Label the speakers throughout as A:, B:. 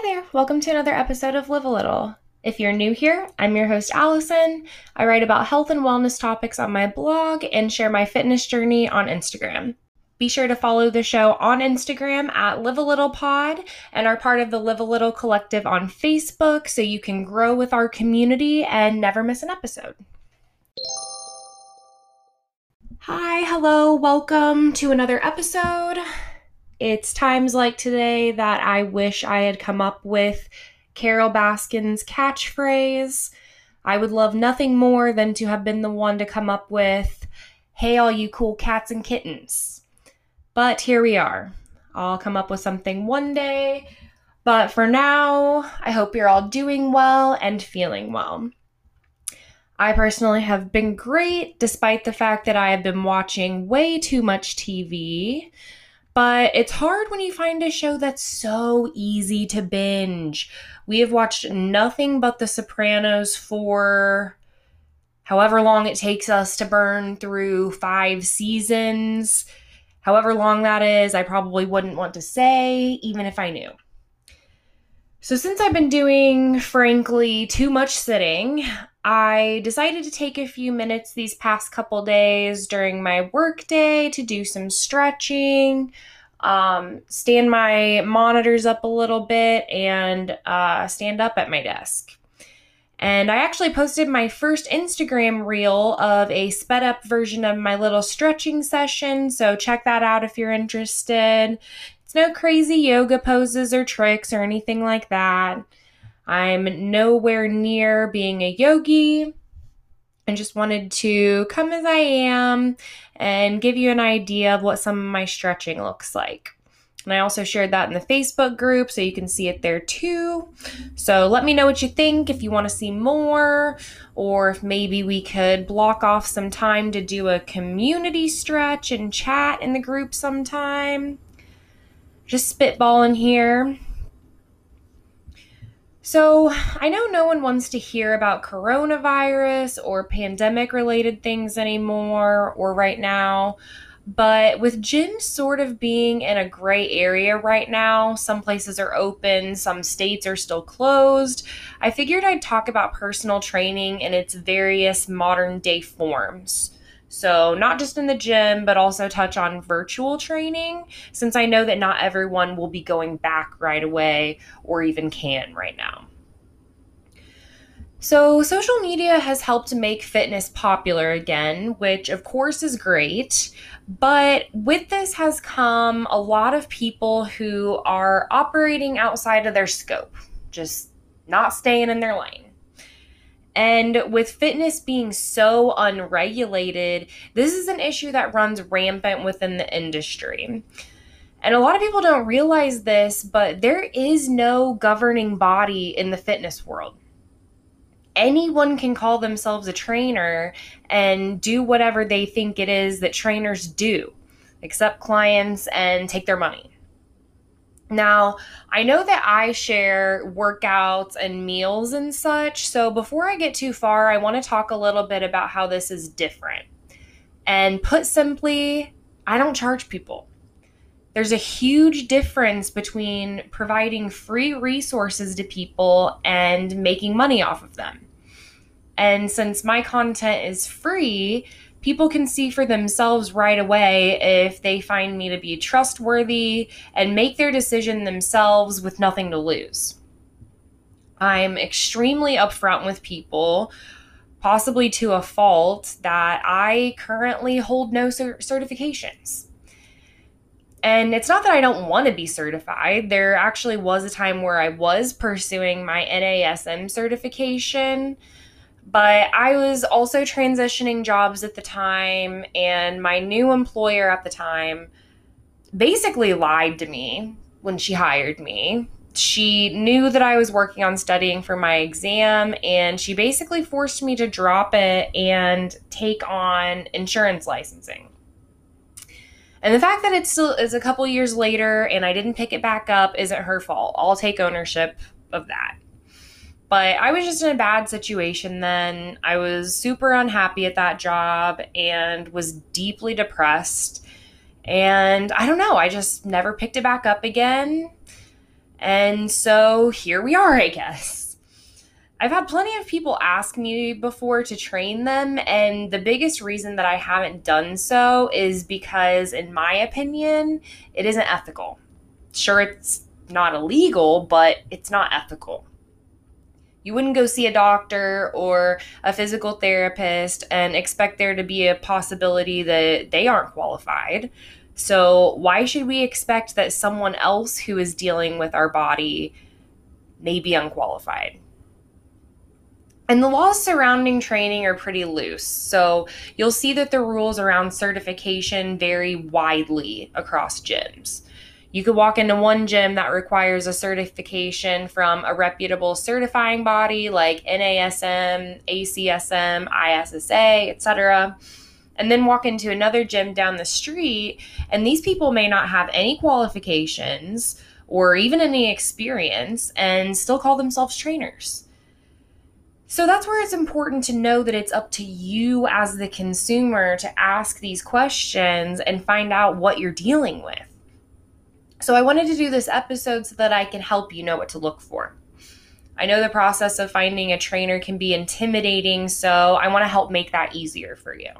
A: Hi there. Welcome to another episode of Live a Little. If you're new here, I'm your host, Allison. I write about health and wellness topics on my blog and share my fitness journey on Instagram. Be sure to follow the show on Instagram at Live a Little Pod and are part of the Live a Little Collective on Facebook so you can grow with our community and never miss an episode. Hi, hello, welcome to another episode. It's times like today that I wish I had come up with Carole Baskin's catchphrase. I would love nothing more than to have been the one to come up with, Hey, all you cool cats and kittens. But here we are. I'll come up with something one day. But for now, I hope you're all doing well and feeling well. I personally have been great despite the fact that I have been watching way too much TV. But it's hard when you find a show that's so easy to binge. We have watched nothing but The Sopranos for however long it takes us to burn through five seasons. However long that is, I probably wouldn't want to say, even if I knew. So, since I've been doing, frankly, too much sitting, I decided to take a few minutes these past couple days during my workday to do some stretching, um, stand my monitors up a little bit, and uh, stand up at my desk. And I actually posted my first Instagram reel of a sped up version of my little stretching session. So check that out if you're interested. It's no crazy yoga poses or tricks or anything like that. I'm nowhere near being a yogi and just wanted to come as I am and give you an idea of what some of my stretching looks like. And I also shared that in the Facebook group so you can see it there too. So let me know what you think if you want to see more, or if maybe we could block off some time to do a community stretch and chat in the group sometime. Just spitballing here. So, I know no one wants to hear about coronavirus or pandemic related things anymore or right now, but with gyms sort of being in a gray area right now, some places are open, some states are still closed. I figured I'd talk about personal training in its various modern day forms. So, not just in the gym, but also touch on virtual training, since I know that not everyone will be going back right away or even can right now. So, social media has helped make fitness popular again, which of course is great. But with this has come a lot of people who are operating outside of their scope, just not staying in their lane. And with fitness being so unregulated, this is an issue that runs rampant within the industry. And a lot of people don't realize this, but there is no governing body in the fitness world anyone can call themselves a trainer and do whatever they think it is that trainers do, accept clients and take their money. Now, I know that I share workouts and meals and such, so before I get too far, I want to talk a little bit about how this is different. And put simply, I don't charge people. There's a huge difference between providing free resources to people and making money off of them. And since my content is free, people can see for themselves right away if they find me to be trustworthy and make their decision themselves with nothing to lose. I'm extremely upfront with people, possibly to a fault, that I currently hold no certifications. And it's not that I don't want to be certified. There actually was a time where I was pursuing my NASM certification but I was also transitioning jobs at the time, and my new employer at the time basically lied to me when she hired me. She knew that I was working on studying for my exam, and she basically forced me to drop it and take on insurance licensing. And the fact that it still is a couple years later and I didn't pick it back up isn't her fault. I'll take ownership of that. But I was just in a bad situation then. I was super unhappy at that job and was deeply depressed. And I don't know, I just never picked it back up again. And so here we are, I guess. I've had plenty of people ask me before to train them, and the biggest reason that I haven't done so is because, in my opinion, it isn't ethical. Sure, it's not illegal, but it's not ethical. You wouldn't go see a doctor or a physical therapist and expect there to be a possibility that they aren't qualified. So, why should we expect that someone else who is dealing with our body may be unqualified? And the laws surrounding training are pretty loose. So you'll see that the rules around certification vary widely across gyms. You could walk into one gym that requires a certification from a reputable certifying body like NASM, ACSM, ISSA, etc. And then walk into another gym down the street, and these people may not have any qualifications or even any experience and still call themselves trainers. So that's where it's important to know that it's up to you as the consumer to ask these questions and find out what you're dealing with. So I wanted to do this episode so that I can help you know what to look for. I know the process of finding a trainer can be intimidating, so I want to help make that easier for you.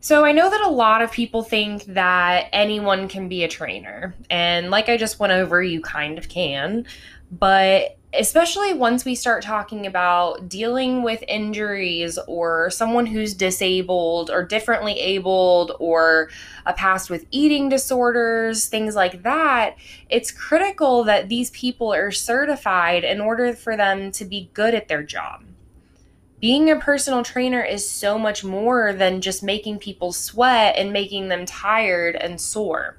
A: So, I know that a lot of people think that anyone can be a trainer. And like I just went over, you kind of can. But especially once we start talking about dealing with injuries or someone who's disabled or differently abled or a past with eating disorders, things like that, it's critical that these people are certified in order for them to be good at their job. Being a personal trainer is so much more than just making people sweat and making them tired and sore.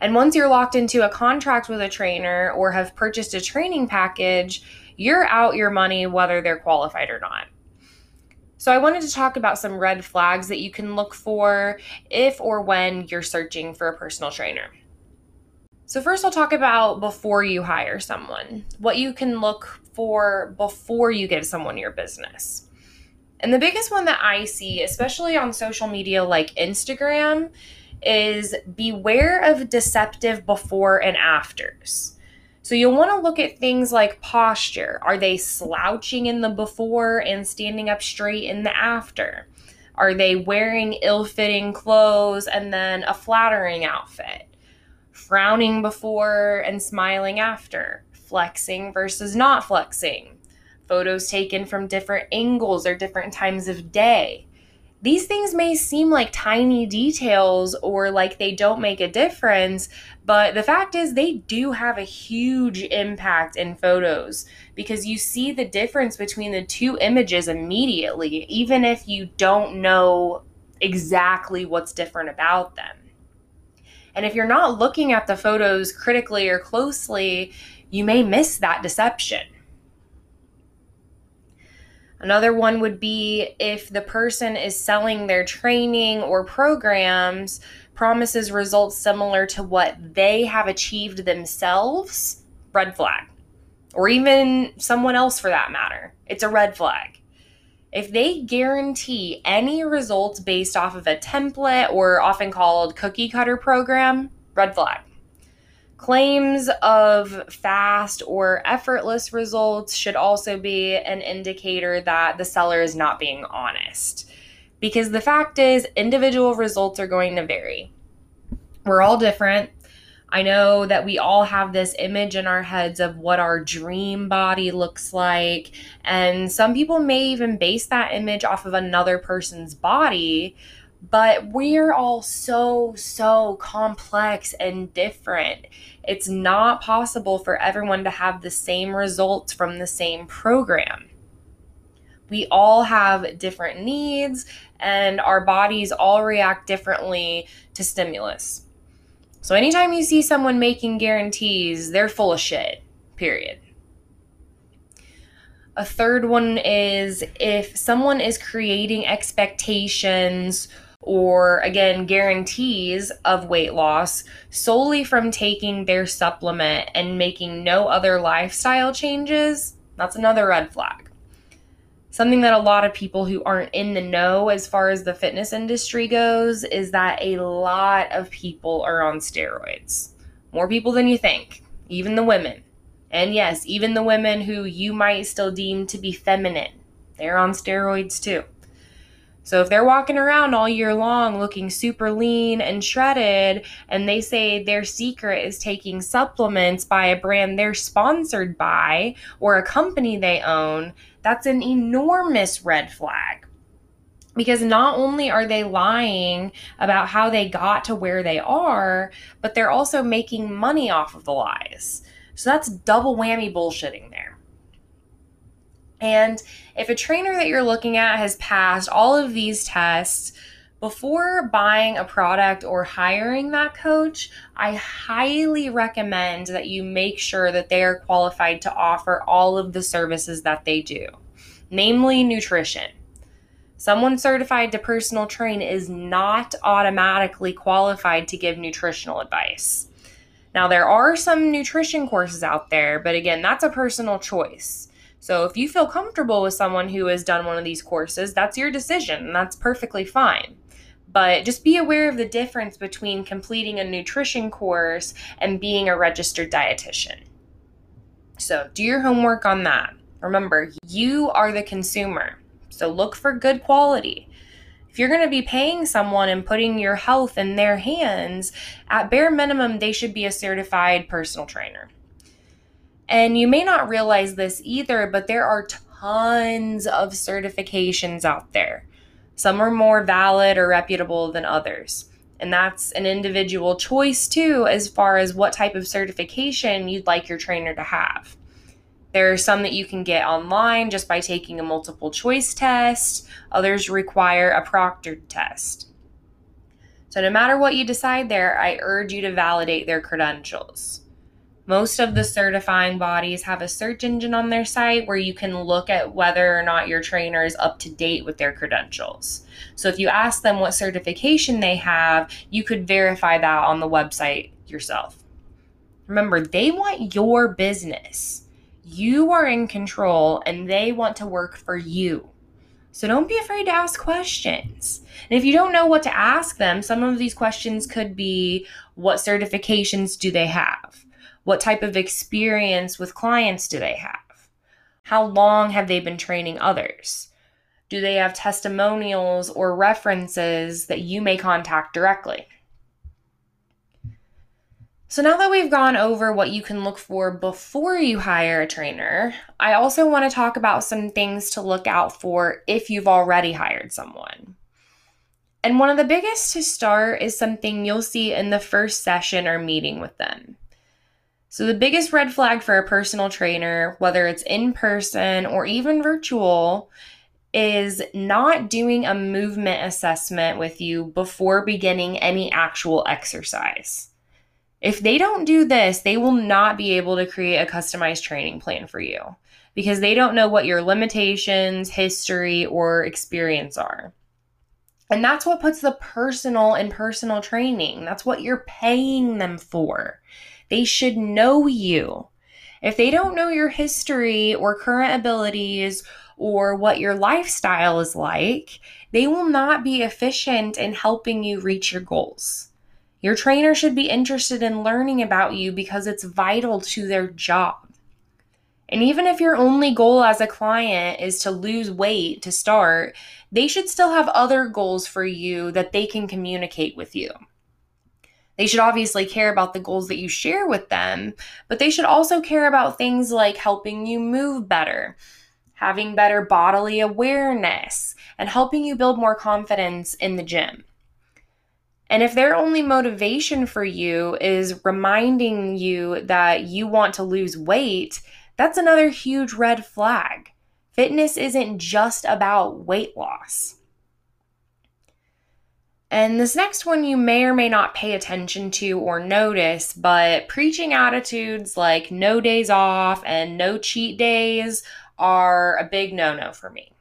A: And once you're locked into a contract with a trainer or have purchased a training package, you're out your money whether they're qualified or not. So, I wanted to talk about some red flags that you can look for if or when you're searching for a personal trainer. So, first, I'll talk about before you hire someone, what you can look for before you give someone your business. And the biggest one that I see, especially on social media like Instagram, is beware of deceptive before and afters. So you'll want to look at things like posture. Are they slouching in the before and standing up straight in the after? Are they wearing ill fitting clothes and then a flattering outfit? Frowning before and smiling after? Flexing versus not flexing? Photos taken from different angles or different times of day? These things may seem like tiny details or like they don't make a difference, but the fact is they do have a huge impact in photos because you see the difference between the two images immediately, even if you don't know exactly what's different about them. And if you're not looking at the photos critically or closely, you may miss that deception. Another one would be if the person is selling their training or programs promises results similar to what they have achieved themselves, red flag. Or even someone else for that matter. It's a red flag. If they guarantee any results based off of a template or often called cookie cutter program, red flag. Claims of fast or effortless results should also be an indicator that the seller is not being honest. Because the fact is, individual results are going to vary. We're all different. I know that we all have this image in our heads of what our dream body looks like. And some people may even base that image off of another person's body but we're all so, so complex and different. It's not possible for everyone to have the same results from the same program. We all have different needs, and our bodies all react differently to stimulus. So, anytime you see someone making guarantees, they're full of shit, period. A third one is if someone is creating expectations or again guarantees of weight loss solely from taking their supplement and making no other lifestyle changes, that's another red flag. Something that a lot of people who aren't in the know as far as the fitness industry goes is that a lot of people are on steroids. More people than you think, even the women. And yes, even the women who you might still deem to be feminine, they're on steroids too. So if they're walking around all year long looking super lean and shredded, and they say their secret is taking supplements by a brand they're sponsored by or a company they own, that's an enormous red flag. Because not only are they lying about how they got to where they are, but they're also making money off of the lies. So that's double whammy bullshitting there. And if a trainer that you're looking at has passed all of these tests, before buying a product or hiring that coach, I highly recommend that you make sure that they are qualified to offer all of the services that they do, namely nutrition. Someone certified to personal train is not automatically qualified to give nutritional advice. Now, there are some nutrition courses out there, but again, that's a personal choice. So if you feel comfortable with someone who has done one of these courses, that's your decision, and that's perfectly fine. But just be aware of the difference between completing a nutrition course and being a registered dietitian. So do your homework on that. Remember, you are the consumer. So look for good quality. If you're going to be paying someone and putting your health in their hands, at bare minimum, they should be a certified personal trainer. And you may not realize this either, but there are tons of certifications out there. Some are more valid or reputable than others. And that's an individual choice too, as far as what type of certification you'd like your trainer to have. There are some that you can get online just by taking a multiple choice test, others require a proctored test. So, no matter what you decide there, I urge you to validate their credentials. Most of the certifying bodies have a search engine on their site where you can look at whether or not your trainer is up to date with their credentials. So if you ask them what certification they have, you could verify that on the website yourself. Remember, they want your business. You are in control and they want to work for you. So don't be afraid to ask questions. And if you don't know what to ask them, some of these questions could be what certifications do they have? What type of experience with clients do they have? How long have they been training others? Do they have testimonials or references that you may contact directly? So, now that we've gone over what you can look for before you hire a trainer, I also want to talk about some things to look out for if you've already hired someone. And one of the biggest to start is something you'll see in the first session or meeting with them. So, the biggest red flag for a personal trainer, whether it's in person or even virtual, is not doing a movement assessment with you before beginning any actual exercise. If they don't do this, they will not be able to create a customized training plan for you because they don't know what your limitations, history, or experience are. And that's what puts the personal in personal training. That's what you're paying them for. They should know you. If they don't know your history or current abilities or what your lifestyle is like, they will not be efficient in helping you reach your goals. Your trainer should be interested in learning about you because it's vital to their job. And even if your only goal as a client is to lose weight to start, they should still have other goals for you that they can communicate with you. They should obviously care about the goals that you share with them, but they should also care about things like helping you move better, having better bodily awareness, and helping you build more confidence in the gym. And if their only motivation for you is reminding you that you want to lose weight, that's another huge red flag. Fitness isn't just about weight loss. And this next one you may or may not pay attention to or notice, but preaching attitudes like no days off and no cheat days are a big no no for me.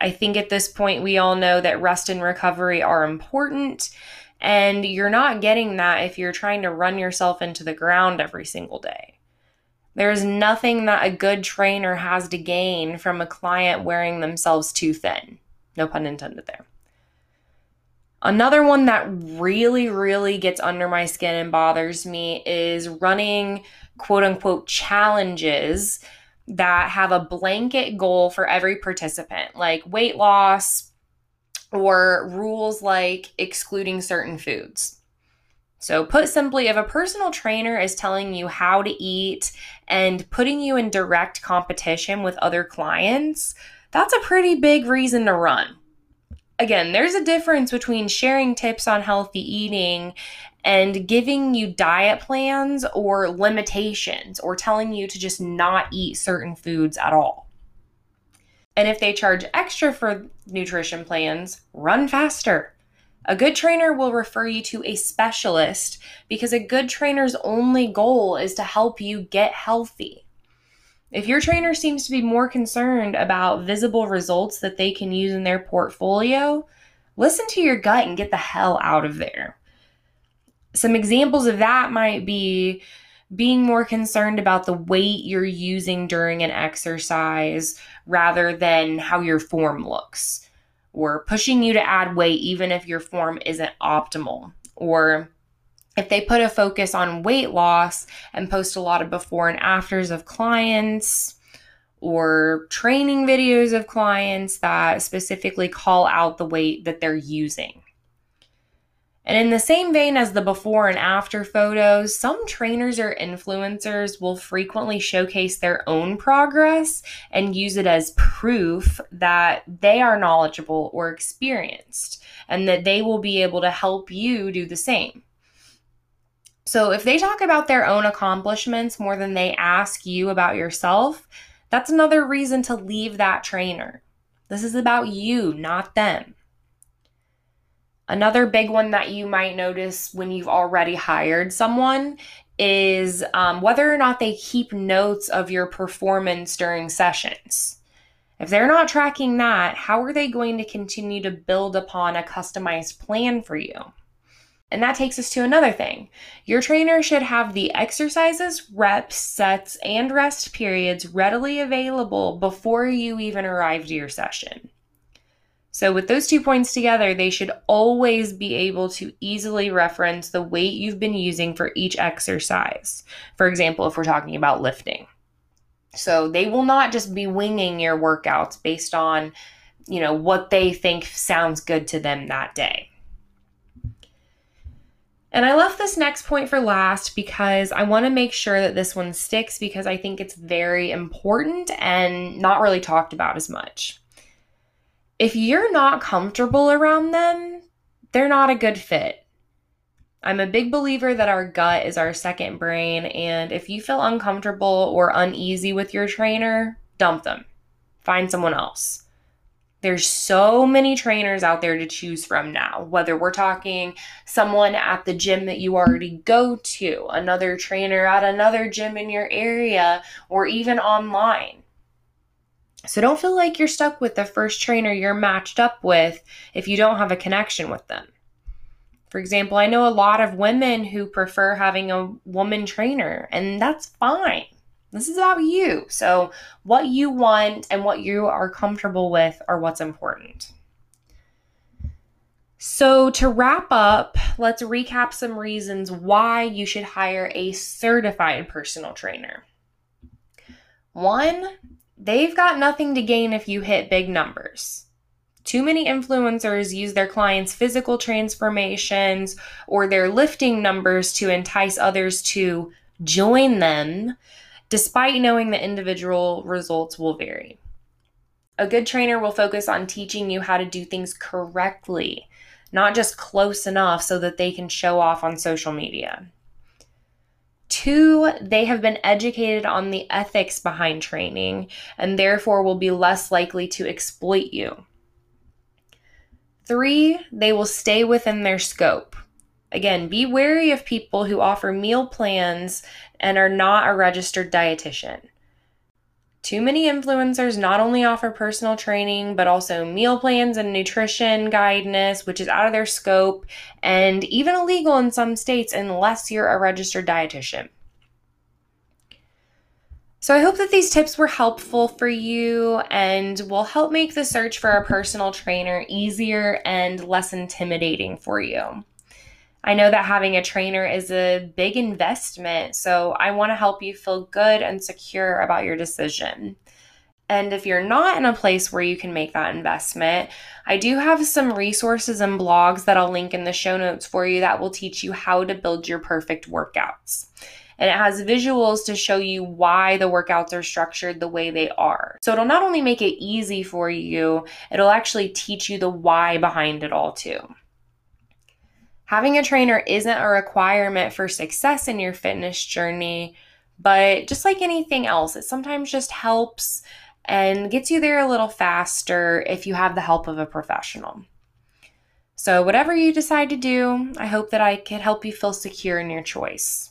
A: I think at this point we all know that rest and recovery are important, and you're not getting that if you're trying to run yourself into the ground every single day. There's nothing that a good trainer has to gain from a client wearing themselves too thin. No pun intended there. Another one that really, really gets under my skin and bothers me is running quote unquote challenges that have a blanket goal for every participant, like weight loss or rules like excluding certain foods. So, put simply, if a personal trainer is telling you how to eat and putting you in direct competition with other clients, that's a pretty big reason to run. Again, there's a difference between sharing tips on healthy eating and giving you diet plans or limitations or telling you to just not eat certain foods at all. And if they charge extra for nutrition plans, run faster. A good trainer will refer you to a specialist because a good trainer's only goal is to help you get healthy. If your trainer seems to be more concerned about visible results that they can use in their portfolio, listen to your gut and get the hell out of there. Some examples of that might be being more concerned about the weight you're using during an exercise rather than how your form looks, or pushing you to add weight even if your form isn't optimal, or if they put a focus on weight loss and post a lot of before and afters of clients or training videos of clients that specifically call out the weight that they're using. And in the same vein as the before and after photos, some trainers or influencers will frequently showcase their own progress and use it as proof that they are knowledgeable or experienced and that they will be able to help you do the same. So if they talk about their own accomplishments more than they ask you about yourself, that's another reason to leave that trainer. This is about you, not them. Another big one that you might notice when you've already hired someone is um, whether or not they keep notes of your performance during sessions. If they're not tracking that, how are they going to continue to build upon a customized plan for you? And that takes us to another thing. Your trainer should have the exercises, reps, sets, and rest periods readily available before you even arrive to your session. So, with those two points together, they should always be able to easily reference the weight you've been using for each exercise. For example, if we're talking about lifting. So, they will not just be winging your workouts based on, you know, what they think sounds good to them that day. And I left this next point for last because I want to make sure that this one sticks because I think it's very important and not really talked about as much if you're not comfortable around them, they're not a good fit. I'm a big believer that our gut is our second brain, and if you feel uncomfortable or uneasy with your trainer, dump them. Find someone else. There's so many trainers out there to choose from now, whether we're talking someone at the gym that you already go to, another trainer at another gym in your area, or even online. So don't feel like you're stuck with the first trainer you're matched up with if you don't have a connection with them. For example, I know a lot of women who prefer having a woman trainer, and that's fine. This is about you. So, what you want and what you are comfortable with are what's important. So, to wrap up, let's recap some reasons why you should hire a certified personal trainer. One, they've got nothing to gain if you hit big numbers. Too many influencers use their clients' physical transformations or their lifting numbers to entice others to join them, despite knowing that individual results will vary. A good trainer will focus on teaching you how to do things correctly, not just close enough so that they can show off on social media. Two, they have been educated on the ethics behind training and therefore will be less likely to exploit you. Three, they will stay within their scope. Again, be wary of people who offer meal plans and are not a registered dietitian. Too many influencers not only offer personal training, but also meal plans and nutrition guidance, which is out of their scope and even illegal in some states unless you're a registered dietitian. So, I hope that these tips were helpful for you and will help make the search for a personal trainer easier and less intimidating for you. I know that having a trainer is a big investment, so I want to help you feel good and secure about your decision. And if you're not in a place where you can make that investment, I do have some resources and blogs that I'll link in the show notes for you that will teach you how to build your perfect workouts. And it has visuals to show you why the workouts are structured the way they are. So it'll not only make it easy for you, it'll actually teach you the why behind it all too. Having a trainer isn't a requirement for success in your fitness journey, but just like anything else, it sometimes just helps and gets you there a little faster if you have the help of a professional. So, whatever you decide to do, I hope that I could help you feel secure in your choice.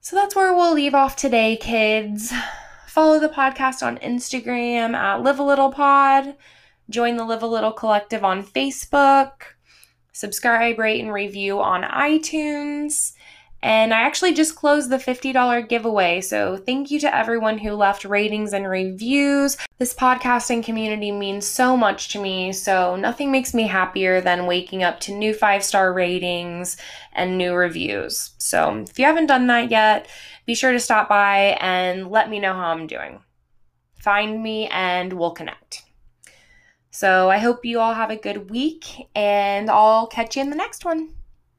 A: So, that's where we'll leave off today, kids. Follow the podcast on Instagram at Live a Little Pod. Join the Live a Little Collective on Facebook subscribe, rate, and review on iTunes. And I actually just closed the $50 giveaway. So thank you to everyone who left ratings and reviews. This podcasting community means so much to me. So nothing makes me happier than waking up to new five star ratings and new reviews. So if you haven't done that yet, be sure to stop by and let me know how I'm doing. Find me and we'll connect. So I hope you all have a good week, and I'll catch you in the next one.